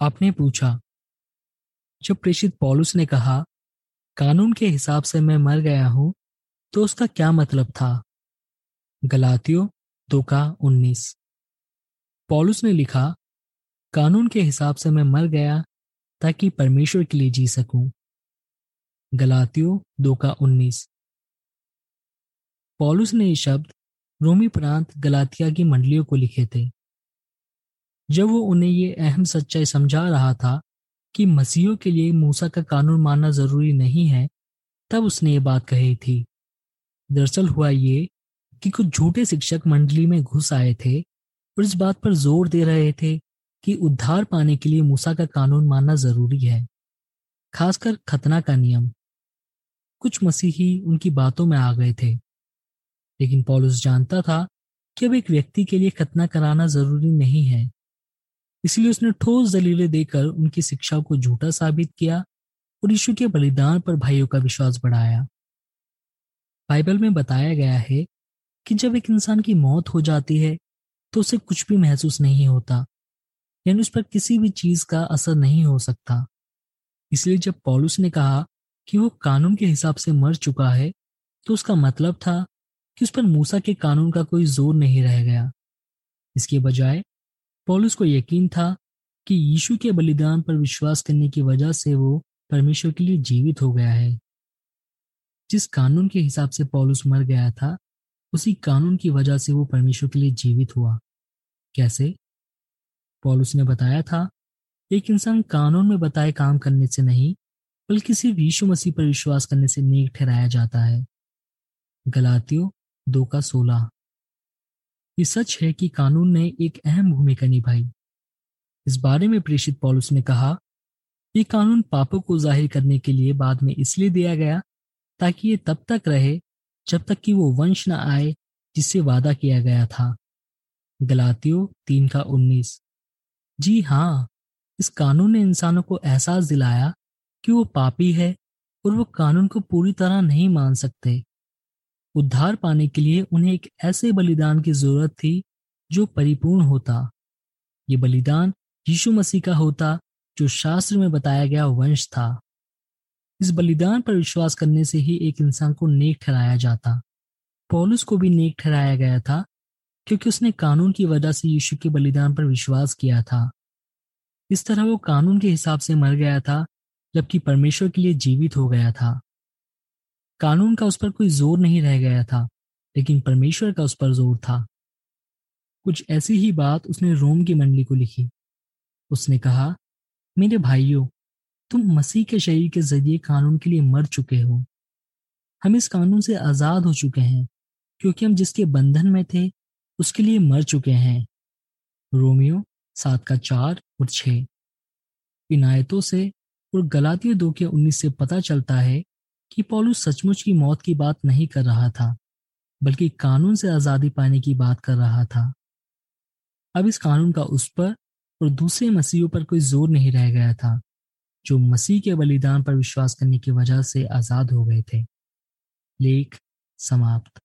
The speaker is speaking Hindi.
आपने पूछा। जब प्रेषित पॉलुस ने कहा, कानून के हिसाब से मैं मर गया हूँ तो उसका क्या मतलब था? गलातियों दो का उन्नीस। पॉलुस ने लिखा, कानून के हिसाब से मैं मर गया ताकि परमेश्वर के लिए जी सकूँ। गलातियों दो का उन्नीस। पॉलुस ने ये शब्द रोमी प्रांत गलातिया की मंडलियों को लिखे थे। जब वो उन्हें ये अहम सच्चाई समझा रहा था कि मसीहों के लिए मूसा का कानून मानना ज़रूरी नहीं है, तब उसने ये बात कही थी। दरअसल हुआ ये कि कुछ झूठे शिक्षक मंडली में घुस आए थे और इस बात पर ज़ोर दे रहे थे कि उद्धार पाने के लिए मूसा का कानून मानना ज़रूरी है, खासकर खतना का नियम। कुछ मसीही उनकी बातों में आ गए थे, लेकिन पॉलुस जानता था कि अब एक व्यक्ति के लिए खतना कराना ज़रूरी नहीं है। इसलिए उसने ठोस दलीलें देकर उनकी शिक्षा को झूठा साबित किया और यीशु के बलिदान पर भाइयों का विश्वास बढ़ाया। बाइबल में बताया गया है कि जब एक इंसान की मौत हो जाती है तो उसे कुछ भी महसूस नहीं होता, यानी उस पर किसी भी चीज़ का असर नहीं हो सकता। इसलिए जब पॉलुस ने कहा कि वो कानून के हिसाब से मर चुका है तो उसका मतलब था कि उस पर मूसा के कानून का कोई ज़ोर नहीं रह गया। इसके बजाय पॉलुस को यकीन था कि यीशु के बलिदान पर विश्वास करने की वजह से वो परमेश्वर के लिए जीवित हो गया है। जिस कानून के हिसाब से पॉलुस मर गया था, उसी कानून की वजह से वो परमेश्वर के लिए जीवित हुआ। कैसे? पॉलुस ने बताया था, एक इंसान कानून में बताए काम करने से नहीं, बल्कि सिर्फ़ यीशु मसीह पर विश्वास करने से नेक ठहराया जाता है। गलातियों दो का सोलह। ये सच है कि कानून ने एक अहम भूमिका निभाई। इस बारे में प्रेषित पॉलुस ने कहा, ये कानून पापों को ज़ाहिर करने के लिए बाद में इसलिए दिया गया ताकि ये तब तक रहे जब तक कि वो वंश न आए जिससे वादा किया गया था। गलातियों तीन का उन्नीस। जी हाँ इस कानून ने इंसानों को एहसास दिलाया कि वो पापी है और वो कानून को पूरी तरह नहीं मान सकते। उद्धार पाने के लिए उन्हें एक ऐसे बलिदान की ज़रूरत थी जो परिपूर्ण होता। ये बलिदान यीशु मसीह का होता, जो शास्त्र में बताया गया वंश था। इस बलिदान पर विश्वास करने से ही एक इंसान को नेक ठहराया जाता। पौलुस को भी नेक ठहराया गया था, क्योंकि उसने कानून की वजह से यीशु के बलिदान पर विश्वास किया था। इस तरह वो कानून के हिसाब से मर गया था, जबकि परमेश्वर के लिए जीवित हो गया था। कानून का उस पर कोई ज़ोर नहीं रह गया था, लेकिन परमेश्वर का उस पर ज़ोर था। कुछ ऐसी ही बात उसने रोम की मंडली को लिखी। उसने कहा, मेरे भाइयों, तुम मसीह के शरीर के ज़रिए कानून के लिए मर चुके हो। हम इस कानून से आज़ाद हो चुके हैं, क्योंकि हम जिसके बंधन में थे, उसके लिए मर चुके हैं। रोमियो सात का चार और छ। इनायतों से और गलातियों दो के उन्नीस से पता चलता है कि पॉलू सचमुच की मौत की बात नहीं कर रहा था, बल्कि कानून से आज़ादी पाने की बात कर रहा था। अब इस कानून का उस पर और दूसरे मसीहों पर कोई ज़ोर नहीं रह गया था, जो मसीह के बलिदान पर विश्वास करने की वजह से आज़ाद हो गए थे। लेख समाप्त।